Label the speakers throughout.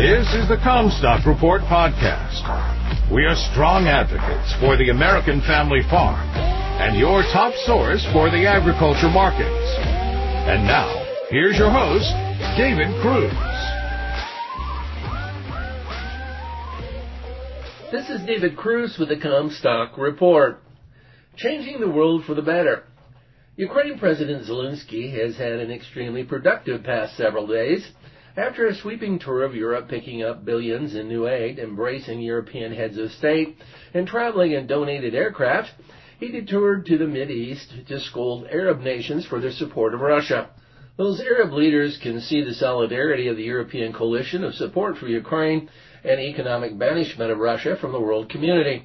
Speaker 1: This is the Commstock Report podcast. We are strong advocates for the American family farm and your top source for the agriculture markets. And now, here's your host, David Kruse.
Speaker 2: This is David Kruse with the Commstock Report. Changing the world for the better. Ukraine President Zelensky has had an extremely productive past several days. After a sweeping tour of Europe picking up billions in new aid, embracing European heads of state, and traveling in donated aircraft, he detoured to the East to scold Arab nations for their support of Russia. Those Arab leaders can see the solidarity of the European coalition of support for Ukraine and economic banishment of Russia from the world community.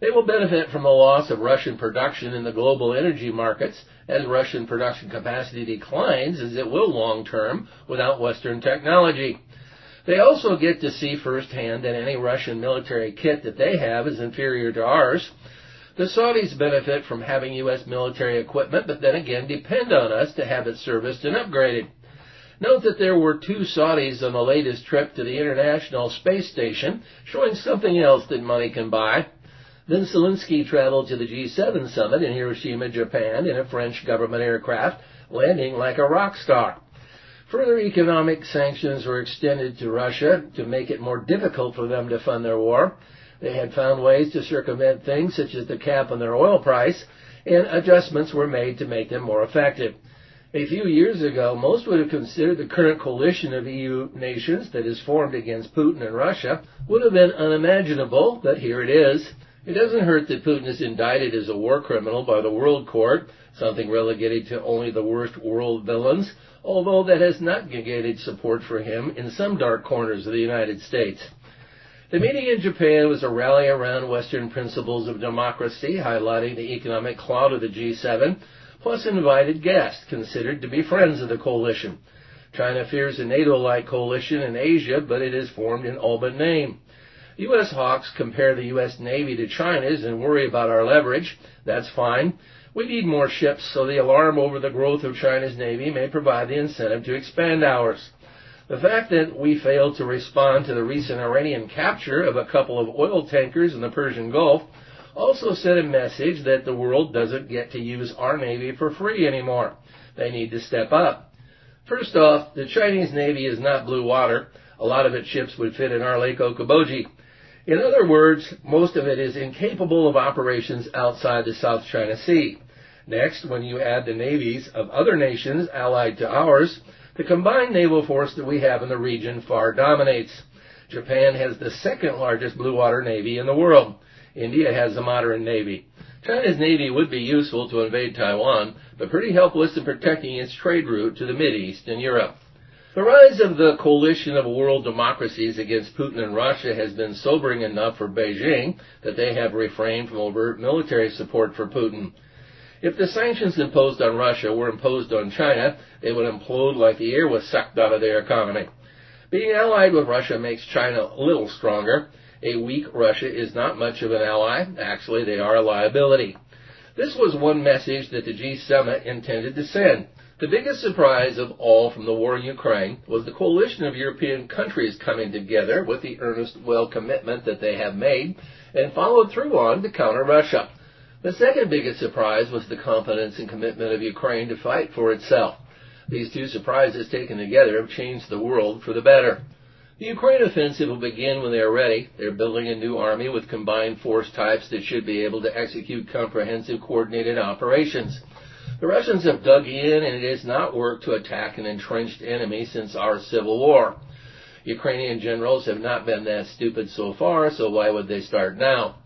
Speaker 2: They will benefit from the loss of Russian production in the global energy markets as Russian production capacity declines as it will long term without Western technology. They also get to see firsthand that any Russian military kit that they have is inferior to ours. The Saudis benefit from having U.S. military equipment, but then again depend on us to have it serviced and upgraded. Note that there were two Saudis on the latest trip to the International Space Station, showing something else that money can buy. Then Zelensky traveled to the G7 summit in Hiroshima, Japan in a French government aircraft, landing like a rock star. Further economic sanctions were extended to Russia to make it more difficult for them to fund their war. They had found ways to circumvent things such as the cap on their oil price, and adjustments were made to make them more effective. A few years ago, most would have considered the current coalition of EU nations that is formed against Putin and Russia would have been unimaginable, but here it is. It doesn't hurt that Putin is indicted as a war criminal by the World Court, something relegated to only the worst world villains, although that has not negated support for him in some dark corners of the United States. The meeting in Japan was a rally around Western principles of democracy, highlighting the economic clout of the G7, plus invited guests considered to be friends of the coalition. China fears a NATO-like coalition in Asia, but it is formed in all but name. U.S. hawks compare the U.S. Navy to China's and worry about our leverage. That's fine. We need more ships, so the alarm over the growth of China's Navy may provide the incentive to expand ours. The fact that we failed to respond to the recent Iranian capture of a couple of oil tankers in the Persian Gulf also sent a message that the world doesn't get to use our Navy for free anymore. They need to step up. First off, the Chinese Navy is not blue water. A lot of its ships would fit in our Lake Okoboji. In other words, most of it is incapable of operations outside the South China Sea. Next, when you add the navies of other nations allied to ours, the combined naval force that we have in the region far dominates. Japan has the second largest blue water navy in the world. India has a modern navy. China's navy would be useful to invade Taiwan, but pretty helpless in protecting its trade route to the Mideast and Europe. The rise of the coalition of world democracies against Putin and Russia has been sobering enough for Beijing that they have refrained from overt military support for Putin. If the sanctions imposed on Russia were imposed on China, they would implode like the air was sucked out of their economy. Being allied with Russia makes China a little stronger. A weak Russia is not much of an ally. Actually, they are a liability. This was one message that the G7 intended to send. The biggest surprise of all from the war in Ukraine was the coalition of European countries coming together with the earnest will commitment that they have made and followed through on to counter Russia. The second biggest surprise was the confidence and commitment of Ukraine to fight for itself. These two surprises taken together have changed the world for the better. The Ukraine offensive will begin when they are ready. They're building a new army with combined force types that should be able to execute comprehensive coordinated operations. The Russians have dug in and it has not worked to attack an entrenched enemy since our civil war. Ukrainian generals have not been that stupid so far, so why would they start now?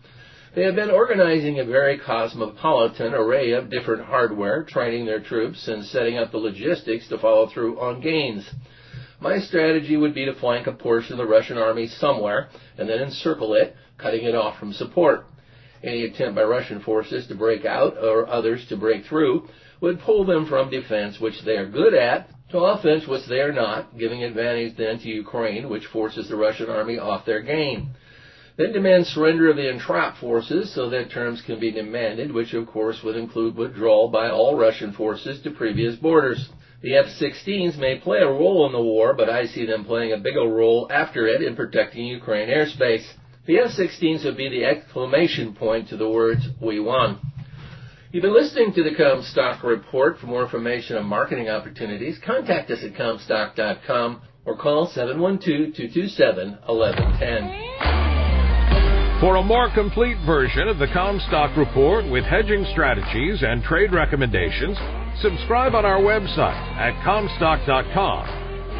Speaker 2: They have been organizing a very cosmopolitan array of different hardware, training their troops, and setting up the logistics to follow through on gains. My strategy would be to flank a portion of the Russian army somewhere and then encircle it, cutting it off from support. Any attempt by Russian forces to break out or others to break through would pull them from defense, which they are good at, to offense, which they are not, giving advantage then to Ukraine, which forces the Russian army off their game. Then demand surrender of the entrapped forces so that terms can be demanded, which of course would include withdrawal by all Russian forces to previous borders. The F-16s may play a role in the war, but I see them playing a bigger role after it in protecting Ukraine airspace. The F-16s would be the exclamation point to the words, we won. You've been listening to the Commstock Report. For more information on marketing opportunities, contact us at Commstock.com or call 712-227-1110.
Speaker 1: For a more complete version of the Commstock Report with hedging strategies and trade recommendations, subscribe on our website at Commstock.com